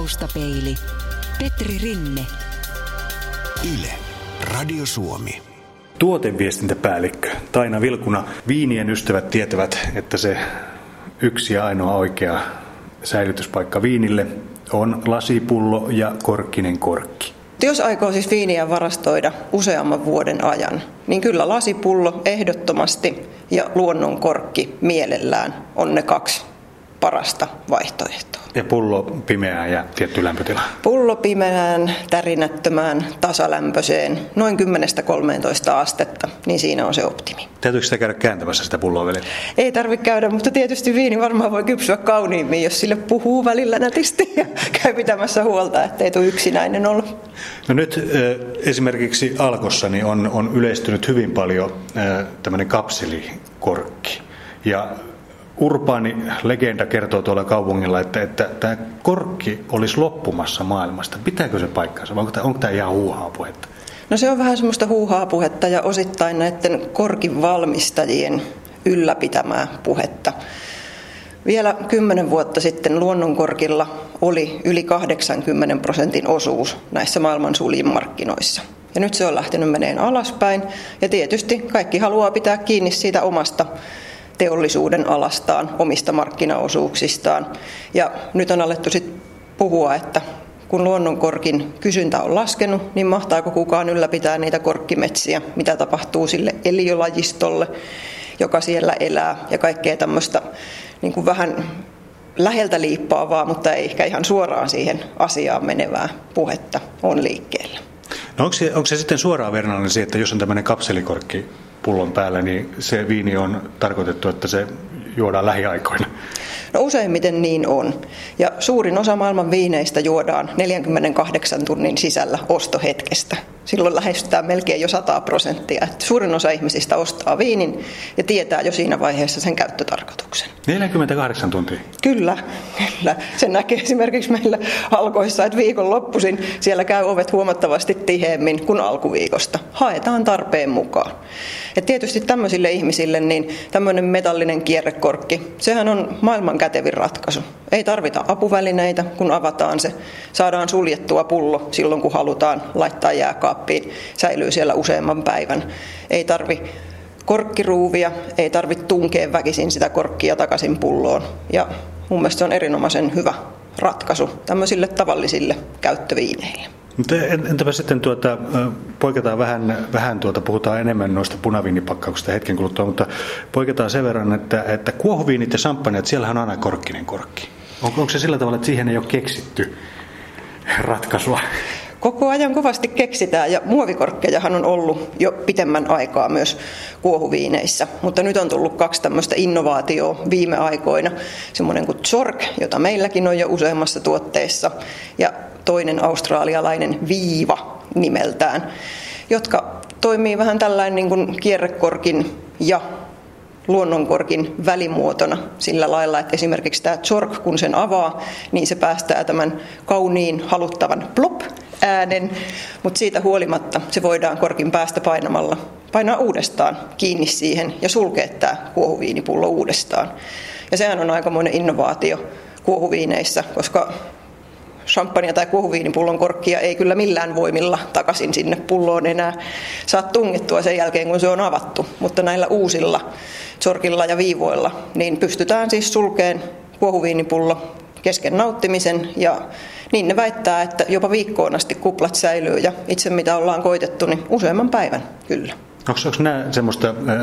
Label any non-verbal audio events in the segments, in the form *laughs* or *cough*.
Taustapeili. Petri Rinne. Yle. Radio Suomi. Tuoteviestintäpäällikkö Taina Vilkuna. Viinien ystävät tietävät, että se yksi ja ainoa oikea säilytyspaikka viinille on lasipullo ja korkkinen korkki. Jos aikoo siis viiniä varastoida useamman vuoden ajan, niin kyllä lasipullo ehdottomasti ja luonnonkorkki mielellään on ne kaksi parasta vaihtoehtoa. Ja pullo pimeään ja tietty lämpötila? Pullo pimeään, tärinättömään, tasalämpöiseen, noin 10-13 astetta, niin siinä on se optimi. Täytyykö sitä käydä kääntämässä sitä pulloa välillä? Ei tarvitse käydä, mutta tietysti viini varmaan voi kypsyä kauniimmin, jos sille puhuu välillä nätisti ja *laughs* käy pitämässä huolta, ettei tule yksinäinen olla. No nyt esimerkiksi Alkossa niin on, on yleistynyt hyvin paljon tämmöinen kapselikorkki. Ja urbaani legenda kertoo tuolla kaupungilla, että, että tämä korkki olisi loppumassa maailmasta. Pitääkö se paikkansa vai onko tämä, onko tämä ihan huuhaa puhetta? No se on vähän semmoista huuhaa puhetta ja osittain näiden korkin valmistajien ylläpitämää puhetta. Vielä kymmenen vuotta sitten luonnonkorkilla oli yli 80 prosentin osuus näissä maailman markkinoissa. Ja nyt se on lähtenyt meneen alaspäin ja tietysti kaikki haluaa pitää kiinni siitä omasta teollisuuden alastaan, omista markkinaosuuksistaan. Ja nyt on alettu sitten puhua, että kun luonnonkorkin kysyntä on laskenut, niin mahtaako kukaan ylläpitää niitä korkkimetsiä, mitä tapahtuu sille eliölajistolle, joka siellä elää ja kaikkea tämmöistä niin kuin vähän läheltä liippaavaa, mutta ei ehkä ihan suoraan siihen asiaan menevää puhetta on liikkeellä. No onko, se, onko se sitten suoraan verrannollinen siihen, että jos on tämmöinen kapselikorkki pullon päällä, niin se viini on tarkoitettu, että se juodaan lähiaikoina? No useimmiten niin on. Ja suurin osa maailman viineistä juodaan 48 tunnin sisällä ostohetkestä. Silloin lähestytään melkein jo 100 prosenttia. Että suurin osa ihmisistä ostaa viinin ja tietää jo siinä vaiheessa sen käyttötarkoituksen. 48 tuntia? Kyllä, kyllä. Se näkee esimerkiksi meillä alkoissa, että viikonloppuisin siellä käy ovet huomattavasti tiheemmin kuin alkuviikosta. Haetaan tarpeen mukaan. Ja tietysti tämmöisille ihmisille niin tämmöinen metallinen kierrekorkki, sehän on maailman kätevin ratkaisu. Ei tarvita apuvälineitä, kun avataan se. Saadaan suljettua pullo silloin, kun halutaan laittaa jääkaappiin. Säilyy siellä useamman päivän. Ei tarvi korkkiruuvia, ei tarvitse tunkea väkisin sitä korkkia takaisin pulloon. Ja mun mielestä se on erinomaisen hyvä ratkaisu tämmöisille tavallisille käyttöviineille. Entäpä sitten tuota, poiketaan vähän, vähän tuota, puhutaan enemmän noista punaviinipakkauksista hetken kuluttua, mutta poiketaan sen verran, että, että kuohuviinit ja samppanjat, siellähän on aina korkkinen korkki. Onko, onko se sillä tavalla, että siihen ei ole keksitty ratkaisua? Koko ajan kovasti keksitään ja muovikorkkejahan on ollut jo pitemmän aikaa myös kuohuviineissä, mutta nyt on tullut kaksi tämmöistä innovaatioa viime aikoina. Semmoinen kuin Zork, jota meilläkin on jo useammassa tuotteessa, ja toinen australialainen Viiva nimeltään, jotka toimii vähän tällainen niin kuin kierrekorkin ja luonnonkorkin välimuotona sillä lailla, että esimerkiksi tämä Zork, kun sen avaa, niin se päästää tämän kauniin haluttavan plop äänen, mutta siitä huolimatta se voidaan korkin päästä painamalla painaa uudestaan kiinni siihen ja sulkea tämä kuohuviinipullo uudestaan. Ja sehän on aikamoinen innovaatio kuohuviineissä, koska champagne tai kuohuviinipullon korkkia ei kyllä millään voimilla takaisin sinne pulloon enää saa tungettua sen jälkeen, kun se on avattu. Mutta näillä uusilla sorkilla ja viivoilla niin pystytään siis sulkeen kuohuviinipullo kesken nauttimisen ja niin ne väittää, että jopa viikkoon asti kuplat säilyy ja itse mitä ollaan koitettu, niin useamman päivän kyllä. Onko, onko nämä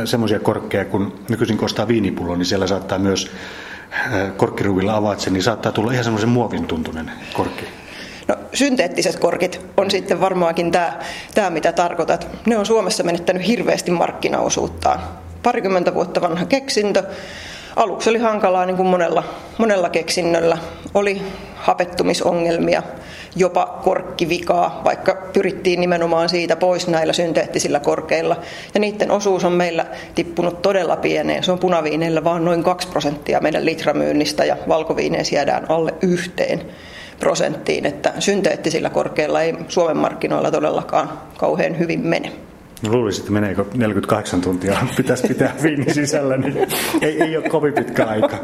semmoisia korkkeja, kun nykyisin kostaa viinipullo, niin siellä saattaa myös korkkiruuvilla avaat sen, niin saattaa tulla ihan semmoisen muovin tuntunen korkki. No, synteettiset korkit on sitten varmaankin tämä, tämä, mitä tarkoitat. Ne on Suomessa menettänyt hirveästi markkinaosuuttaan. Parikymmentä vuotta vanha keksintö. Aluksi oli hankalaa niin kuin monella, monella keksinnöllä. Oli hapettumisongelmia, jopa korkkivikaa, vaikka pyrittiin nimenomaan siitä pois näillä synteettisillä korkeilla. Ja niiden osuus on meillä tippunut todella pieneen. Se on punaviineillä vain noin 2 prosenttia meidän litramyynnistä ja valkoviineissä jäädään alle yhteen prosenttiin, että synteettisillä korkeilla ei Suomen markkinoilla todellakaan kauhean hyvin mene. No luulisin, että meneekö 48 tuntia *laughs* pitäisi pitää viini sisällä, niin ei, ei ole kovin pitkä aika.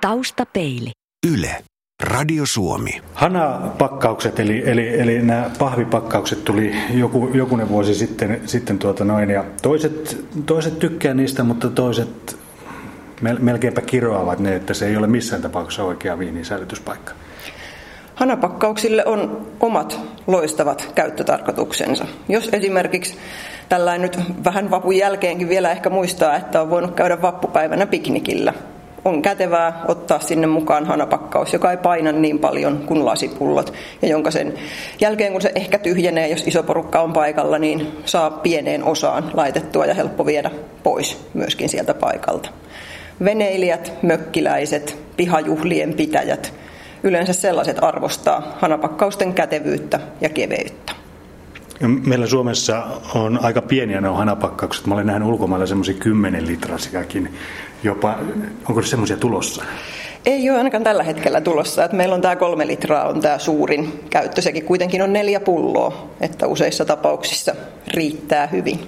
Taustapeili. Yle. Radio Suomi. Hanapakkaukset, eli, eli, eli nämä pahvipakkaukset tuli joku, jokunen vuosi sitten, sitten tuota noin, ja toiset, toiset tykkää niistä, mutta toiset melkeinpä kiroavat ne, että se ei ole missään tapauksessa oikea viinin säilytyspaikka. Hanapakkauksille on omat loistavat käyttötarkoituksensa. Jos esimerkiksi tällainen nyt vähän vapun jälkeenkin vielä ehkä muistaa, että on voinut käydä vappupäivänä piknikillä, on kätevää ottaa sinne mukaan hanapakkaus, joka ei paina niin paljon kuin lasipullot, ja jonka sen jälkeen, kun se ehkä tyhjenee, jos iso porukka on paikalla, niin saa pieneen osaan laitettua ja helppo viedä pois myöskin sieltä paikalta. Veneilijät, mökkiläiset, pihajuhlien pitäjät, yleensä sellaiset arvostaa hanapakkausten kätevyyttä ja keveyttä. Meillä Suomessa on aika pieniä ne hanapakkaukset. Mä olen nähnyt ulkomailla semmoisia 10 litrasiakin jopa. Onko se semmoisia tulossa? Ei ole ainakaan tällä hetkellä tulossa. Että meillä on tämä kolme litraa on tämä suurin käyttö. Sekin kuitenkin on neljä pulloa, että useissa tapauksissa riittää hyvin.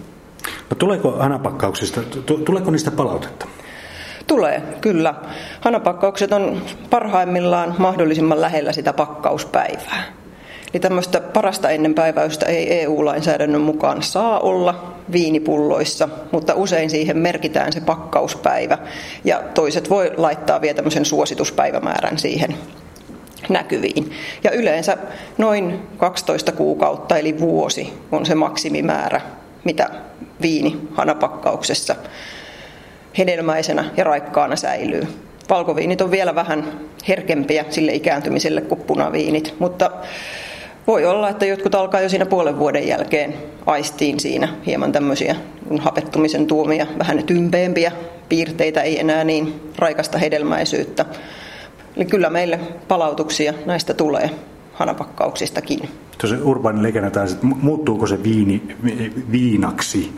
No tuleeko hanapakkauksista, tuleeko niistä palautetta? Tulee, kyllä. Hanapakkaukset on parhaimmillaan mahdollisimman lähellä sitä pakkauspäivää. Eli tämmöistä parasta ennen päiväystä ei EU-lainsäädännön mukaan saa olla viinipulloissa, mutta usein siihen merkitään se pakkauspäivä. Ja toiset voi laittaa vielä tämmöisen suosituspäivämäärän siihen näkyviin. Ja yleensä noin 12 kuukautta eli vuosi on se maksimimäärä, mitä viini hanapakkauksessa hedelmäisenä ja raikkaana säilyy. Valkoviinit on vielä vähän herkempiä sille ikääntymiselle kuin punaviinit, mutta voi olla, että jotkut alkaa jo siinä puolen vuoden jälkeen aistiin siinä hieman tämmöisiä hapettumisen tuomia, vähän tympeempiä piirteitä, ei enää niin raikasta hedelmäisyyttä. Eli kyllä meille palautuksia näistä tulee hanapakkauksistakin. Tuossa urbaani legenda taas, että muuttuuko se viini viinaksi,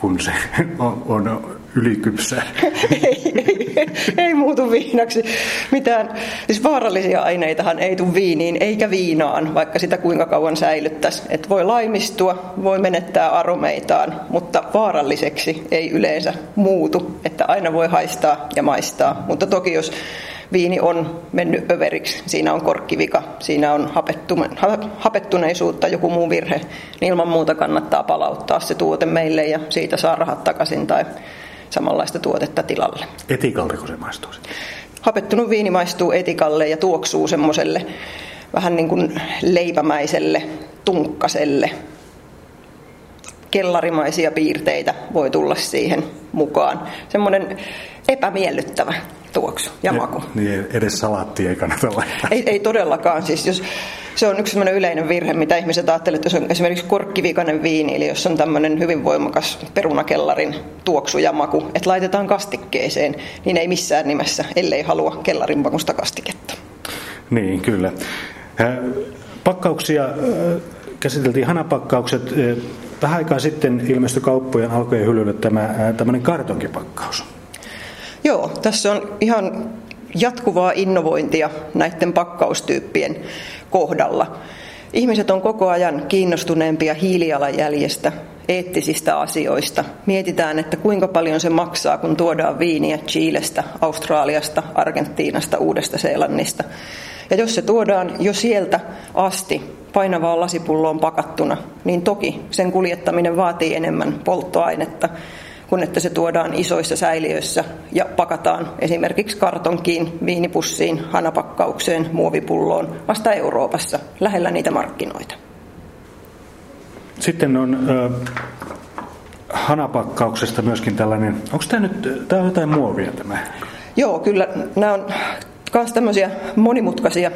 kun se *laughs* on, on ylikypsää? ei, *laughs* ei, ei muutu viinaksi. Mitään, siis vaarallisia aineitahan ei tule viiniin eikä viinaan, vaikka sitä kuinka kauan säilyttäisi. Et voi laimistua, voi menettää aromeitaan, mutta vaaralliseksi ei yleensä muutu. Että aina voi haistaa ja maistaa. Mutta toki jos viini on mennyt överiksi, siinä on korkkivika, siinä on hapettuneisuutta, joku muu virhe, niin ilman muuta kannattaa palauttaa se tuote meille ja siitä saa rahat takaisin tai samanlaista tuotetta tilalle. Etikalleko se maistuu sitten? Hapettunut viini maistuu etikalle ja tuoksuu semmoiselle vähän niin kuin leipämäiselle, tunkkaselle. Kellarimaisia piirteitä voi tulla siihen mukaan. Semmoinen epämiellyttävä tuoksu ja, ja maku. Niin edes salaatti ei kannata laittaa. Ei, ei todellakaan. Siis jos, se on yksi sellainen yleinen virhe, mitä ihmiset ajattelevat, että jos on esimerkiksi korkkivikainen viini, eli jos on tämmöinen hyvin voimakas perunakellarin tuoksu ja maku, että laitetaan kastikkeeseen, niin ei missään nimessä, ellei halua kellarin makusta kastiketta. Niin, kyllä. Pakkauksia käsiteltiin hanapakkaukset. Vähän aikaa sitten ilmestyi kauppojen alkojen hyllylle tämä tämmöinen kartonkipakkaus. Joo, tässä on ihan jatkuvaa innovointia näiden pakkaustyyppien kohdalla. Ihmiset on koko ajan kiinnostuneempia hiilijalanjäljestä, eettisistä asioista. Mietitään, että kuinka paljon se maksaa, kun tuodaan viiniä Chilestä, Australiasta, Argentiinasta, Uudesta-Seelannista. Ja jos se tuodaan jo sieltä asti painavaan lasipulloon pakattuna, niin toki sen kuljettaminen vaatii enemmän polttoainetta kun että se tuodaan isoissa säiliöissä ja pakataan esimerkiksi kartonkiin, viinipussiin, hanapakkaukseen, muovipulloon vasta Euroopassa, lähellä niitä markkinoita. Sitten on äh, hanapakkauksesta myöskin tällainen, onko tämä nyt, tämä on jotain muovia tämä? Joo, kyllä nämä on myös tämmöisiä monimutkaisia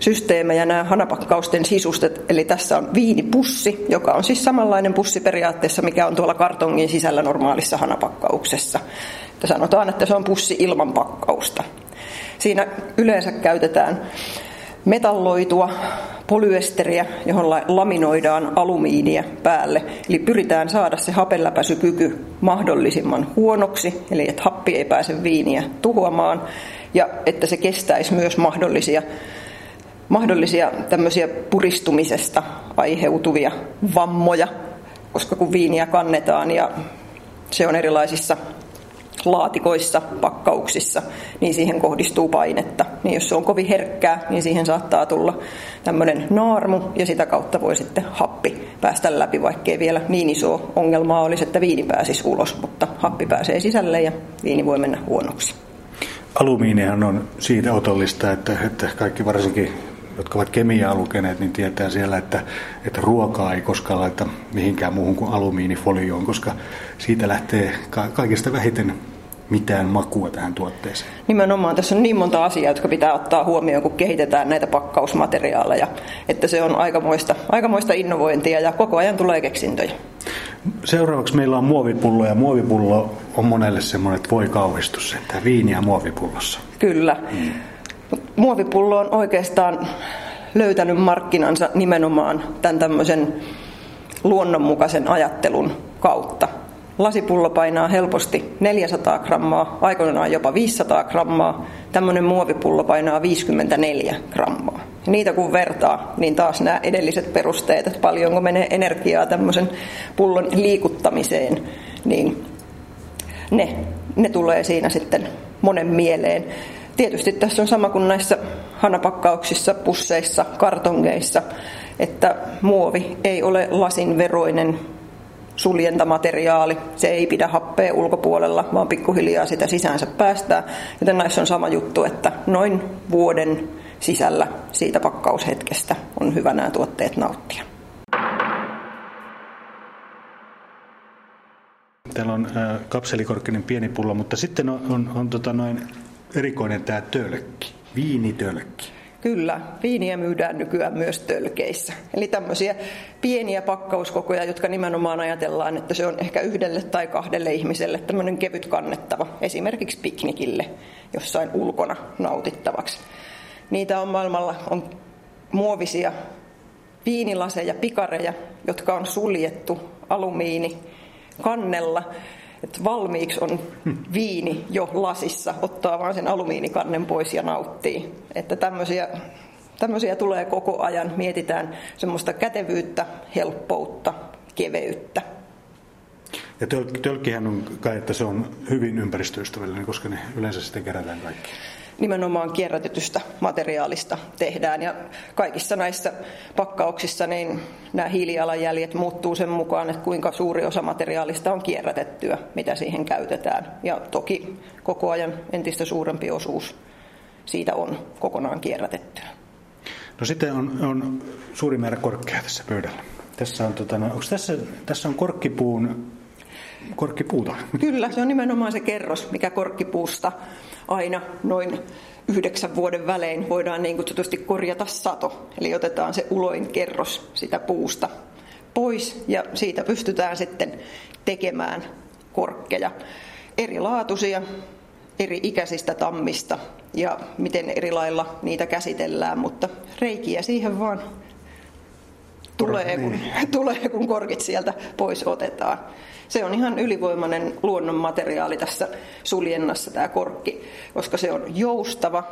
systeemejä, nämä hanapakkausten sisustet. Eli tässä on viinipussi, joka on siis samanlainen pussi periaatteessa, mikä on tuolla kartongin sisällä normaalissa hanapakkauksessa. Että sanotaan, että se on pussi ilman pakkausta. Siinä yleensä käytetään metalloitua polyesteriä, johon laminoidaan alumiinia päälle. Eli pyritään saada se hapenläpäisykyky mahdollisimman huonoksi, eli että happi ei pääse viiniä tuhoamaan, ja että se kestäisi myös mahdollisia mahdollisia tämmöisiä puristumisesta aiheutuvia vammoja, koska kun viiniä kannetaan ja se on erilaisissa laatikoissa, pakkauksissa, niin siihen kohdistuu painetta. Niin jos se on kovin herkkää, niin siihen saattaa tulla tämmöinen naarmu ja sitä kautta voi sitten happi päästä läpi, vaikkei vielä niin iso ongelmaa olisi, että viini pääsisi ulos, mutta happi pääsee sisälle ja viini voi mennä huonoksi. Alumiinihan on siitä otollista, että, että kaikki varsinkin jotka ovat kemiaa lukeneet, niin tietää siellä, että, että ruokaa ei koskaan laita mihinkään muuhun kuin alumiinifolioon, koska siitä lähtee kaikista vähiten mitään makua tähän tuotteeseen. Nimenomaan tässä on niin monta asiaa, jotka pitää ottaa huomioon, kun kehitetään näitä pakkausmateriaaleja, että se on aikamoista, aikamoista innovointia ja koko ajan tulee keksintöjä. Seuraavaksi meillä on muovipullo ja muovipullo on monelle semmoinen, että voi kauhistus, että viiniä muovipullossa. Kyllä. Hmm. Muovipullo on oikeastaan löytänyt markkinansa nimenomaan tämän tämmöisen luonnonmukaisen ajattelun kautta. Lasipullo painaa helposti 400 grammaa, aikoinaan jopa 500 grammaa. Tämmöinen muovipullo painaa 54 grammaa. Ja niitä kun vertaa, niin taas nämä edelliset perusteet, että paljonko menee energiaa tämmöisen pullon liikuttamiseen, niin ne, ne tulee siinä sitten monen mieleen. Tietysti tässä on sama kuin näissä hanapakkauksissa, pusseissa, kartongeissa, että muovi ei ole lasin veroinen suljentamateriaali. Se ei pidä happea ulkopuolella, vaan pikkuhiljaa sitä sisäänsä päästää. Joten näissä on sama juttu, että noin vuoden sisällä siitä pakkaushetkestä on hyvä nämä tuotteet nauttia. Täällä on äh, kapselikorkkinen pieni pullo, mutta sitten on, on, on tota noin erikoinen tämä tölkki, viinitölkki. Kyllä, viiniä myydään nykyään myös tölkeissä. Eli tämmöisiä pieniä pakkauskokoja, jotka nimenomaan ajatellaan, että se on ehkä yhdelle tai kahdelle ihmiselle tämmöinen kevyt kannettava, esimerkiksi piknikille jossain ulkona nautittavaksi. Niitä on maailmalla on muovisia viinilaseja, pikareja, jotka on suljettu alumiini kannella että valmiiksi on viini jo lasissa, ottaa vain sen alumiinikannen pois ja nauttii. Että tämmöisiä, tämmöisiä tulee koko ajan. Mietitään semmoista kätevyyttä, helppoutta, keveyttä. Ja tölkkihän on kai, että se on hyvin ympäristöystävällinen, koska ne yleensä sitten kerätään kaikki nimenomaan kierrätetystä materiaalista tehdään. Ja kaikissa näissä pakkauksissa niin nämä hiilijalanjäljet muuttuu sen mukaan, että kuinka suuri osa materiaalista on kierrätettyä, mitä siihen käytetään. Ja toki koko ajan entistä suurempi osuus siitä on kokonaan kierrätettyä. No sitten on, on suuri määrä korkkeja tässä pöydällä. Tässä on, tota, no, onko tässä, tässä on korkkipuun korkkipuuta. Kyllä, se on nimenomaan se kerros, mikä korkkipuusta aina noin yhdeksän vuoden välein voidaan niin kutsutusti korjata sato. Eli otetaan se uloin kerros sitä puusta pois ja siitä pystytään sitten tekemään korkkeja. Erilaatuisia, eri ikäisistä tammista ja miten eri lailla niitä käsitellään, mutta reikiä siihen vaan tulee, kun, *laughs* tulee, kun korkit sieltä pois otetaan. Se on ihan ylivoimainen luonnonmateriaali tässä suljennassa tämä korkki, koska se on joustava,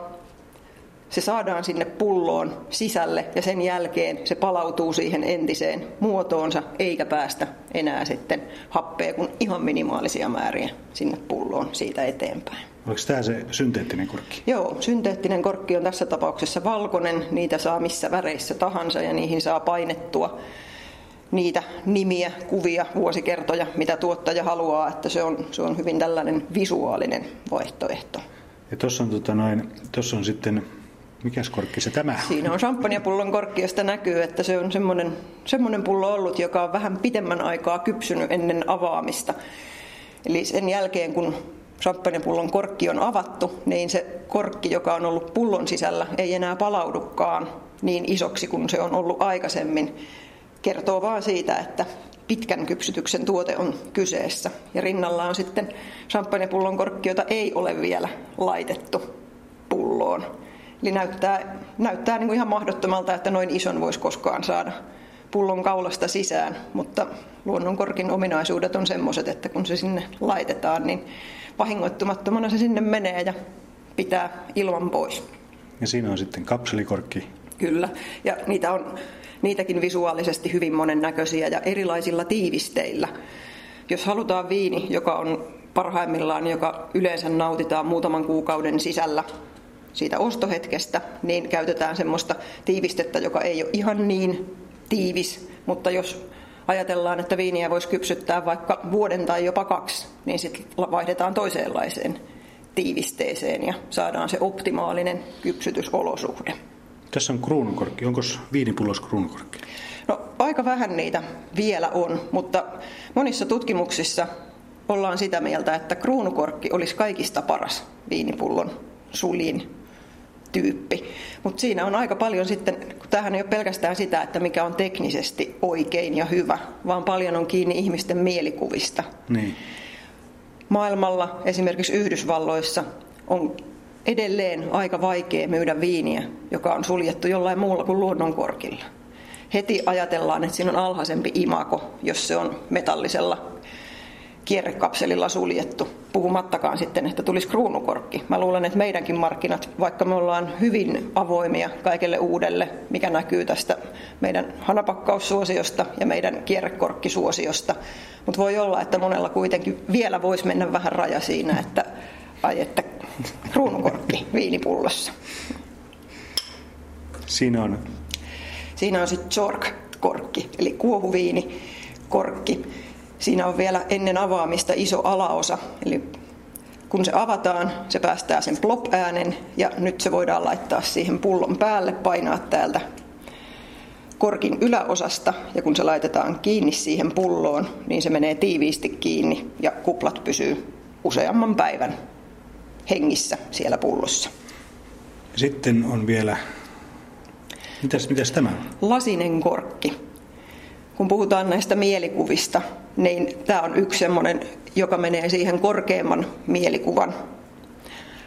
se saadaan sinne pulloon sisälle ja sen jälkeen se palautuu siihen entiseen muotoonsa eikä päästä enää sitten happea kuin ihan minimaalisia määriä sinne pulloon siitä eteenpäin. Oliko tämä se synteettinen korkki? Joo, synteettinen korkki on tässä tapauksessa valkoinen. Niitä saa missä väreissä tahansa ja niihin saa painettua niitä nimiä, kuvia, vuosikertoja, mitä tuottaja haluaa, että se on, se on hyvin tällainen visuaalinen vaihtoehto. Ja tuossa on, tota noin, tossa on sitten, mikäs korkki se tämä? Siinä on champagnepullon korkki, josta näkyy, että se on semmoinen, semmoinen pullo ollut, joka on vähän pitemmän aikaa kypsynyt ennen avaamista. Eli sen jälkeen, kun champagnepullon korkki on avattu, niin se korkki, joka on ollut pullon sisällä, ei enää palaudukaan niin isoksi kuin se on ollut aikaisemmin kertoo vaan siitä, että pitkän kypsytyksen tuote on kyseessä. Ja rinnalla on sitten champagnepullon korkki, jota ei ole vielä laitettu pulloon. Eli näyttää, näyttää niin kuin ihan mahdottomalta, että noin ison voisi koskaan saada pullon kaulasta sisään, mutta luonnonkorkin ominaisuudet on semmoiset, että kun se sinne laitetaan, niin vahingoittumattomana se sinne menee ja pitää ilman pois. Ja siinä on sitten kapselikorkki. Kyllä, ja niitä on niitäkin visuaalisesti hyvin monennäköisiä ja erilaisilla tiivisteillä. Jos halutaan viini, joka on parhaimmillaan, joka yleensä nautitaan muutaman kuukauden sisällä siitä ostohetkestä, niin käytetään semmoista tiivistettä, joka ei ole ihan niin tiivis, mutta jos ajatellaan, että viiniä voisi kypsyttää vaikka vuoden tai jopa kaksi, niin sitten vaihdetaan toiseenlaiseen tiivisteeseen ja saadaan se optimaalinen kypsytysolosuhde. Tässä on kruununkorkki. Onko viinipullos kruununkorkki? No aika vähän niitä vielä on, mutta monissa tutkimuksissa ollaan sitä mieltä, että kruunukorkki olisi kaikista paras viinipullon sulin tyyppi. Mutta siinä on aika paljon sitten, kun tämähän ei ole pelkästään sitä, että mikä on teknisesti oikein ja hyvä, vaan paljon on kiinni ihmisten mielikuvista. Niin. Maailmalla, esimerkiksi Yhdysvalloissa, on edelleen aika vaikea myydä viiniä, joka on suljettu jollain muulla kuin luonnonkorkilla. Heti ajatellaan, että siinä on alhaisempi imako, jos se on metallisella kierrekapselilla suljettu, puhumattakaan sitten, että tulisi kruunukorkki. Mä luulen, että meidänkin markkinat, vaikka me ollaan hyvin avoimia kaikelle uudelle, mikä näkyy tästä meidän hanapakkaussuosiosta ja meidän kierrekorkkisuosiosta, mutta voi olla, että monella kuitenkin vielä voisi mennä vähän raja siinä, että ai että kruunukorkki viinipullossa. Siinä on? Siinä on sitten Zork-korkki, eli kuohuviinikorkki Siinä on vielä ennen avaamista iso alaosa, eli kun se avataan, se päästää sen plop-äänen ja nyt se voidaan laittaa siihen pullon päälle, painaa täältä korkin yläosasta ja kun se laitetaan kiinni siihen pulloon, niin se menee tiiviisti kiinni ja kuplat pysyy useamman päivän hengissä siellä pullossa. Sitten on vielä, mitäs, mitäs tämä on? Lasinen korkki kun puhutaan näistä mielikuvista, niin tämä on yksi sellainen, joka menee siihen korkeamman mielikuvan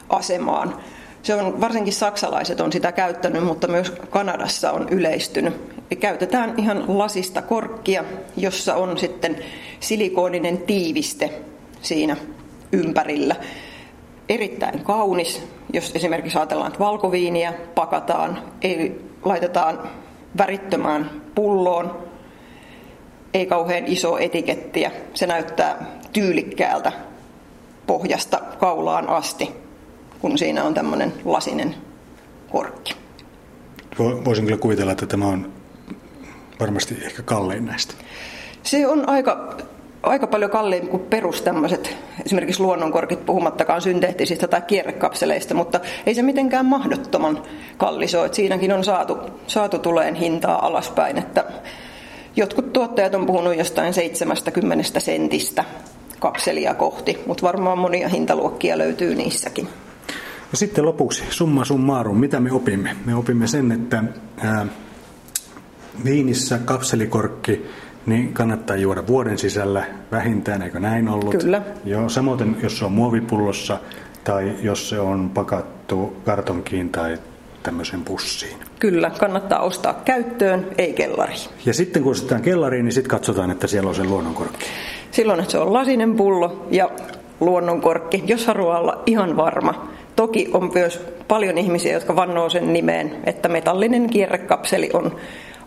asemaan. Se on, varsinkin saksalaiset on sitä käyttänyt, mutta myös Kanadassa on yleistynyt. Käytetään ihan lasista korkkia, jossa on sitten silikooninen tiiviste siinä ympärillä. Erittäin kaunis, jos esimerkiksi ajatellaan, että valkoviiniä pakataan, ei laitetaan värittömään pulloon, ei kauhean iso etikettiä. Se näyttää tyylikkäältä pohjasta kaulaan asti, kun siinä on tämmöinen lasinen korkki. Voisin kyllä kuvitella, että tämä on varmasti ehkä kallein näistä. Se on aika, aika paljon kalliimpi kuin perus tämmöiset, esimerkiksi luonnonkorkit, puhumattakaan synteettisistä tai kierrekapseleista, mutta ei se mitenkään mahdottoman kallis ole. Siinäkin on saatu, saatu tuleen hintaa alaspäin, että Jotkut tuottajat on puhunut jostain 70 sentistä kapselia kohti, mutta varmaan monia hintaluokkia löytyy niissäkin. Ja sitten lopuksi summa summarum, mitä me opimme? Me opimme sen, että ää, viinissä kapselikorkki niin kannattaa juoda vuoden sisällä vähintään, eikö näin ollut? Kyllä. Joo, samoin jos se on muovipullossa tai jos se on pakattu kartonkiin tai tämmöiseen pussiin. Kyllä, kannattaa ostaa käyttöön, ei kellariin. Ja sitten kun ostetaan kellariin, niin sitten katsotaan, että siellä on se luonnonkorkki. Silloin, että se on lasinen pullo ja luonnonkorkki, jos haluaa olla ihan varma. Toki on myös paljon ihmisiä, jotka vannoo sen nimeen, että metallinen kierrekapseli on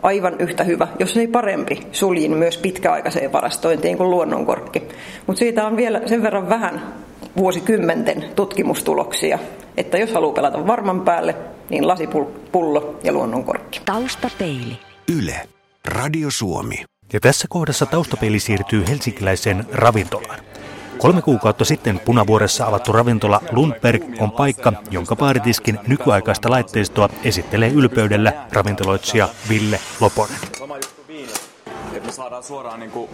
aivan yhtä hyvä, jos ei parempi suljin myös pitkäaikaiseen varastointiin kuin luonnonkorkki. Mutta siitä on vielä sen verran vähän vuosikymmenten tutkimustuloksia, että jos haluaa pelata varman päälle, niin lasipullo ja luonnonkorkki. Taustapeili. Yle. Radio Suomi. Ja tässä kohdassa taustapeili siirtyy helsinkiläiseen ravintolaan. Kolme kuukautta sitten Punavuoressa avattu ravintola Lundberg on paikka, jonka baaritiskin nykyaikaista laitteistoa esittelee ylpeydellä ravintoloitsija Ville Loponen me saadaan suoraan, niin kuin,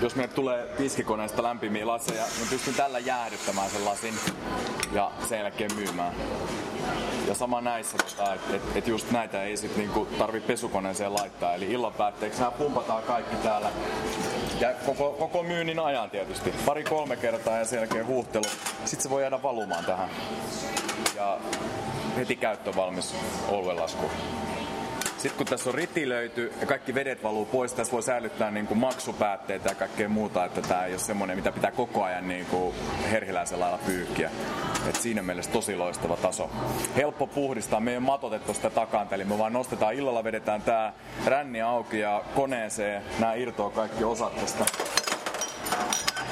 jos meille tulee tiskikoneesta lämpimiä laseja, me pystyn tällä jäähdyttämään sen lasin ja sen jälkeen myymään. Ja sama näissä, tota, että et, et just näitä ei sit niinku tarvi pesukoneeseen laittaa. Eli illan päätteeksi nämä pumpataan kaikki täällä. Ja koko, koko myynnin ajan tietysti. Pari-kolme kertaa ja sen jälkeen huuhtelu. Sitten se voi jäädä valumaan tähän. Ja heti käyttövalmis oluenlasku. Sitten kun tässä on ritilöity ja kaikki vedet valuu pois, tässä voi säilyttää niin kuin maksupäätteitä ja kaikkea muuta, että tämä ei ole semmoinen, mitä pitää koko ajan niin kuin herhiläisen lailla pyyhkiä. Et siinä mielessä tosi loistava taso. Helppo puhdistaa, me ei ole matotettu sitä takaan, eli me vaan nostetaan illalla, vedetään tämä ränni auki ja koneeseen nämä irtoaa kaikki osat tästä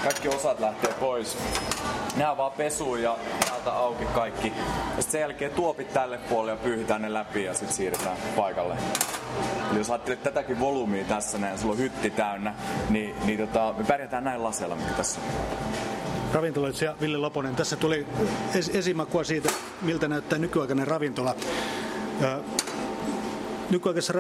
kaikki osat lähtee pois. Nää vaan pesuun ja täältä auki kaikki. Ja sen jälkeen tuopit tälle puolelle ja pyyhitään ne läpi ja sitten siirretään paikalle. Eli jos ajattelet tätäkin volyymia tässä näin, sulla on hytti täynnä, niin, niin tota, me pärjätään näin laseella, mikä tässä on. Ravintoloitsija Ville Loponen, tässä tuli es- esimakua siitä, miltä näyttää nykyaikainen ravintola. Nykyaikaisessa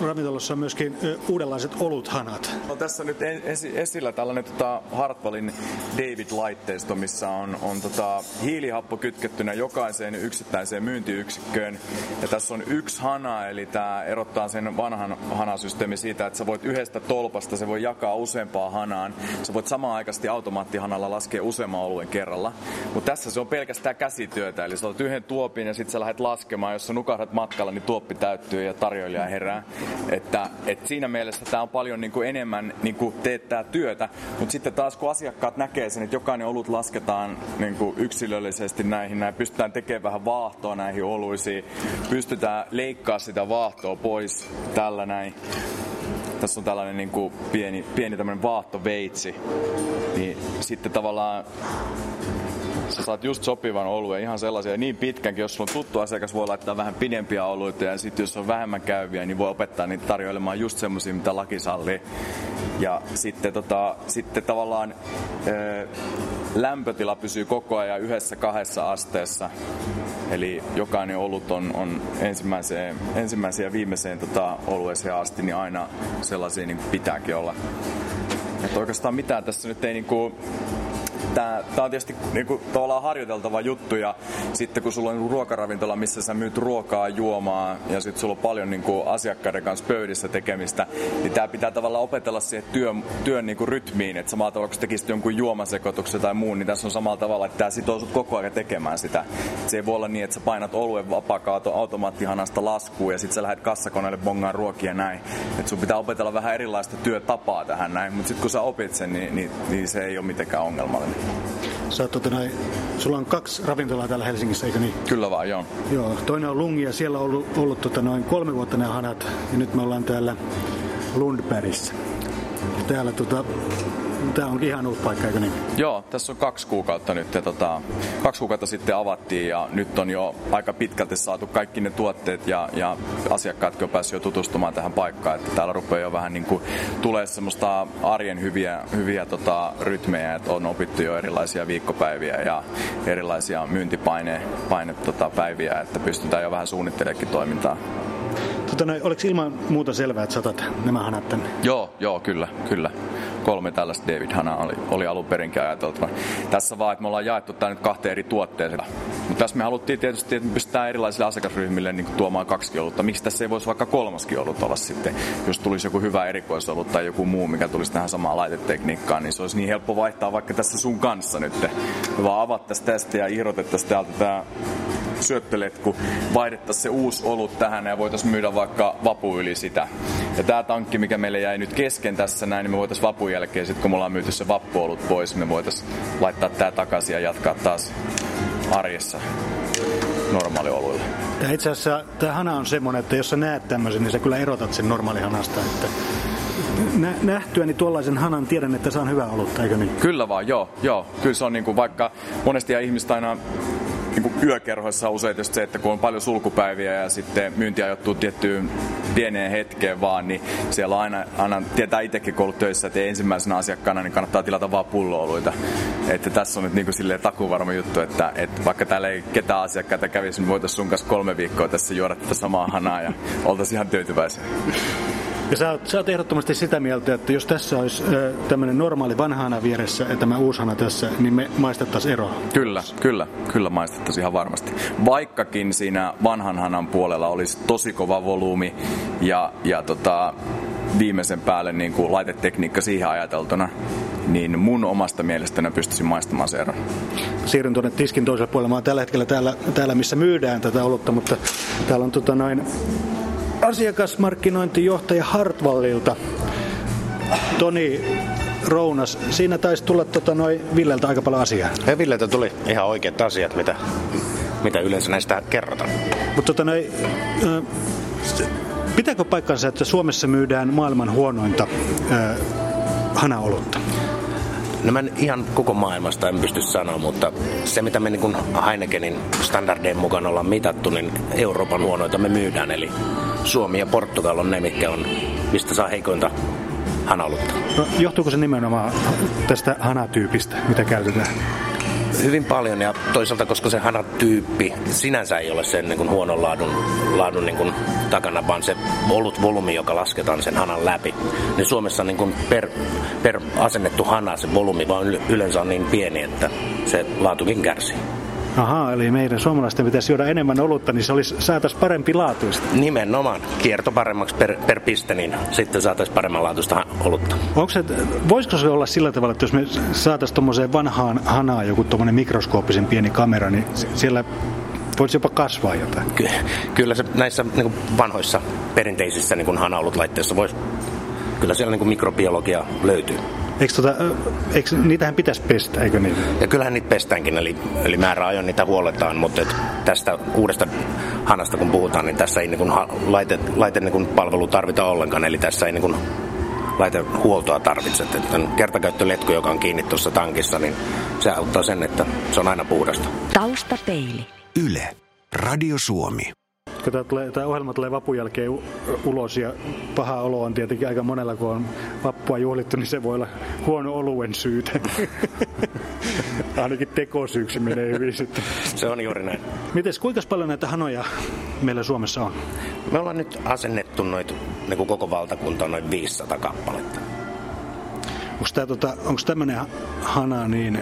ravintolassa on myöskin uudenlaiset oluthanat. On tässä nyt esi- esillä tällainen tota Hartwallin David-laitteisto, missä on, on tota hiilihappo kytkettynä jokaiseen yksittäiseen myyntiyksikköön. Ja tässä on yksi hana, eli tämä erottaa sen vanhan hanasysteemi siitä, että sä voit yhdestä tolpasta, se voi jakaa useampaan hanaan. Sä voit samaan aikaisesti automaattihanalla laskea useamman oluen kerralla. Mutta tässä se on pelkästään käsityötä, eli sä otat yhden tuopin ja sitten sä lähdet laskemaan. Jos sä nukahdat matkalla, niin tuoppi täyttyy ja tarjoilija herää. Että, että siinä mielessä tämä on paljon niin kuin enemmän niin kuin teettää työtä, mutta sitten taas kun asiakkaat näkee sen, että jokainen olut lasketaan niin kuin yksilöllisesti näihin, näin pystytään tekemään vähän vaahtoa näihin oluisiin, pystytään leikkaa sitä vaahtoa pois tällä näin tässä on tällainen niin kuin pieni, pieni tämmöinen vaahtoveitsi, niin sitten tavallaan sä saat just sopivan oluen, ihan sellaisia, niin pitkänkin, jos sulla on tuttu asiakas, voi laittaa vähän pidempiä oluita ja sitten jos on vähemmän käyviä, niin voi opettaa niitä tarjoilemaan just semmoisia, mitä laki sallii. Ja sitten, tota, sitten tavallaan ää, lämpötila pysyy koko ajan yhdessä kahdessa asteessa. Eli jokainen olut on, on ensimmäiseen, ensimmäiseen ja viimeiseen tota, olueeseen asti niin aina sellaisia niin pitääkin olla. Että oikeastaan mitään tässä nyt ei niin kuin, tää, tää on tietysti niinku, tavallaan harjoiteltava juttu ja sitten kun sulla on niinku ruokaravintola, missä sä myyt ruokaa, juomaa ja sitten sulla on paljon niinku, asiakkaiden kanssa pöydissä tekemistä, niin tää pitää tavallaan opetella siihen työn, työn niinku, rytmiin, että samalla tavalla kun tekisit jonkun juomasekoituksen tai muun, niin tässä on samalla tavalla, että tää sitoo sut koko ajan tekemään sitä. Se ei voi olla niin, että sä painat oluen vapakaato automaattihanasta laskuun ja sitten sä lähdet kassakoneelle bongaan ruokia näin. Et sun pitää opetella vähän erilaista työtapaa tähän näin, mutta sitten kun sä opit sen, niin, niin, niin se ei ole mitenkään ongelmallinen. Sä oot, tota, noin, sulla on kaksi ravintolaa täällä Helsingissä, eikö niin? Kyllä vaan, joo. Joo, toinen on Lungi ja siellä on ollut, ollut tota, noin kolme vuotta ne hanat ja nyt me ollaan täällä Lundbergissä. Täällä tota, Tämä onkin ihan uusi paikka, eikö niin? Joo, tässä on kaksi kuukautta nyt. Ja tota, kaksi kuukautta sitten avattiin ja nyt on jo aika pitkälti saatu kaikki ne tuotteet ja, ja asiakkaat on päässyt jo tutustumaan tähän paikkaan. Että täällä rupeaa jo vähän niin kuin tulee semmoista arjen hyviä, hyviä tota, rytmejä, että on opittu jo erilaisia viikkopäiviä ja erilaisia myyntipaine paine, tota, päiviä, että pystytään jo vähän suunnittelemaan toimintaa. Tota, no, oliko ilman muuta selvää, että saatat nämä hanat tänne? Joo, joo, kyllä, kyllä kolme tällaista David Hanaa oli, oli alun perinkin ajateltava. Tässä vaan, että me ollaan jaettu tämä nyt kahteen eri tuotteeseen. Mutta tässä me haluttiin tietysti, että me pystytään erilaisille asiakasryhmille niin tuomaan kaksi olutta. Miksi tässä ei voisi vaikka kolmaskin olut olla sitten, jos tulisi joku hyvä erikoisolut tai joku muu, mikä tulisi tähän samaan laitetekniikkaan, niin se olisi niin helppo vaihtaa vaikka tässä sun kanssa nyt. Me vaan avattaisiin tästä ja irrotettaisiin täältä tämä syöttöletku, vaihdettaisiin se uusi olut tähän ja voitaisiin myydä vaikka vapu yli sitä. Ja tämä tankki, mikä meille jäi nyt kesken tässä näin, niin me voitaisiin vapun jälkeen, sit kun me ollaan myyty se vappuolut pois, me voitaisiin laittaa tämä takaisin ja jatkaa taas arjessa normaalioluilla. Tämä itse asiassa tämä hana on semmoinen, että jos sä näet tämmöisen, niin sä kyllä erotat sen normaalihanasta. Että nähtyäni tuollaisen hanan tiedän, että se on hyvä olutta, eikö niin? Kyllä vaan, joo. joo. Kyllä se on niin kuin vaikka monesti ja ihmistä aina niin yökerhoissa on usein se, että kun on paljon sulkupäiviä ja sitten myynti ajoittuu tiettyyn pieneen hetkeen vaan, niin siellä aina, aina tietää itsekin kun töissä, että ensimmäisenä asiakkaana niin kannattaa tilata vaan pullooluita. Että tässä on nyt niin kuin takuvarma juttu, että, että vaikka täällä ei ketään asiakkaita kävisi, niin voitaisiin sun kanssa kolme viikkoa tässä juoda tätä samaa hanaa ja oltaisiin ihan tyytyväisiä. Ja sä oot, sä oot ehdottomasti sitä mieltä, että jos tässä olisi tämmöinen normaali vanhana vieressä ja tämä uushana tässä, niin me maistettaisiin eroa. Kyllä, kyllä, kyllä maistettaisiin ihan varmasti. Vaikkakin siinä vanhan hanan puolella olisi tosi kova volyymi ja, ja tota, viimeisen päälle niin kuin laitetekniikka siihen ajateltuna, niin mun omasta mielestäni pystyisin maistamaan se eron. Siirryn tuonne tiskin toiselle puolelle. Mä oon tällä hetkellä täällä, täällä missä myydään tätä olutta, mutta täällä on tota noin asiakasmarkkinointijohtaja Hartwallilta. Toni Rounas, siinä taisi tulla tota, noin Villeltä aika paljon asiaa. Ja Villeltä tuli ihan oikeat asiat, mitä, mitä yleensä näistä kerrotaan. Mutta tota, noin, äh, pitääkö paikkansa, että Suomessa myydään maailman huonointa hanaolutta? No mä ihan koko maailmasta en pysty sanoa, mutta se mitä me niin Heinekenin standardeen mukaan ollaan mitattu, niin Euroopan huonoita me myydään. Eli Suomi ja Portugal on ne, mitkä on, mistä saa heikointa hanaolutta. No, johtuuko se nimenomaan tästä hanatyypistä, mitä käytetään? Hyvin paljon ja toisaalta, koska se hanatyyppi sinänsä ei ole sen niin kuin huonon laadun, laadun niin kuin takana, vaan se olut volyymi, joka lasketaan sen hanan läpi. Niin Suomessa niin kuin per, per asennettu hana, se volyymi vaan yleensä on niin pieni, että se laatukin kärsii. Ahaa, eli meidän suomalaisten pitäisi juoda enemmän olutta, niin se olisi, saataisiin parempi laatuista. Nimenomaan. Kierto paremmaksi per, per piste, niin sitten saataisiin paremmanlaatuista olutta. Onko se, voisiko se olla sillä tavalla, että jos me saataisiin tuommoiseen vanhaan hanaan joku tuommoinen mikroskooppisen pieni kamera, niin siellä voisi jopa kasvaa jotain? Ky- kyllä se näissä niin vanhoissa perinteisissä niin hanaolut laitteissa voisi, kyllä siellä niin mikrobiologia löytyy. Eikö, tota, eikö, niitähän pitäisi pestä, eikö niin? Ja kyllähän niitä pestäänkin, eli, eli määräajoin niitä huoletaan, mutta et tästä uudesta hanasta kun puhutaan, niin tässä ei niin kuin laite, laite niin kuin palvelu tarvita ollenkaan, eli tässä ei niin kuin laitehuoltoa tarvitse. Että kertakäyttöletku, joka on kiinni tuossa tankissa, niin se auttaa sen, että se on aina puhdasta. Taustapeili. Yle. Radio Suomi kun tämä, tulee, tämä ohjelma tulee vapun jälkeen ulos ja paha olo on tietenkin aika monella, kun on vappua juhlittu, niin se voi olla huono oluen syytä. *laughs* Ainakin tekosyyksi menee hyvin sitten. Se on juuri näin. Mites, kuinka paljon näitä hanoja meillä Suomessa on? Me ollaan nyt asennettu noit, niin koko valtakunta on noin 500 kappaletta. Onko tämä tota, tämmöinen hana, niin,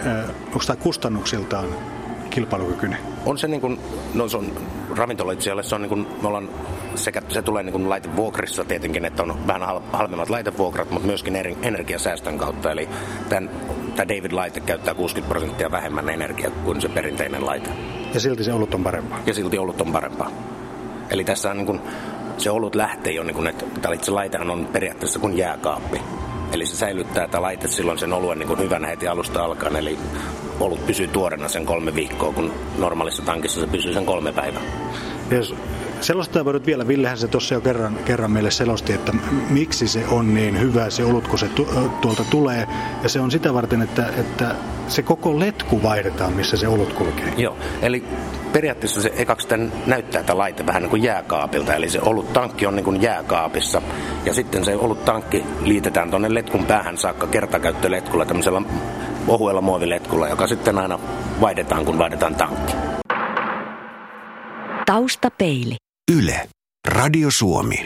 onko tämä kustannuksiltaan kilpailukykyinen? On se niin kuin, no se on ravintoloitsijalle, se on niin kuin, me ollaan sekä se tulee niin kuin laitevuokrissa tietenkin, että on vähän halvemmat laitevuokrat, mutta myöskin energiasäästön kautta. Eli tämän, tämä David laite käyttää 60 prosenttia vähemmän energiaa kuin se perinteinen laite. Ja silti se olut on parempaa. Ja silti olut on parempaa. Eli tässä on niin kuin, se olut lähtee jo, niin kuin, että tämä itse laitehan on periaatteessa kuin jääkaappi. Eli se säilyttää tämä laite silloin sen oluen niin kuin hyvänä heti alusta alkaen. Eli olut pysyy tuorena sen kolme viikkoa, kun normaalissa tankissa se pysyy sen kolme päivää. Yes. Selostaa nyt vielä, Villehän se tuossa jo kerran, kerran meille selosti, että miksi se on niin hyvä se olut, kun se tu, tuolta tulee. Ja se on sitä varten, että, että se koko letku vaihdetaan, missä se olut kulkee. Joo, eli periaatteessa se ekaksi näyttää tämä laite vähän niin kuin jääkaapilta, eli se olut tankki on niin kuin jääkaapissa. Ja sitten se olut tankki liitetään tuonne letkun päähän saakka kertakäyttöletkulla, tämmöisellä ohuella muoviletkulla, joka sitten aina vaihdetaan, kun vaihdetaan tankki. Taustapeili. Yle. Radio Suomi.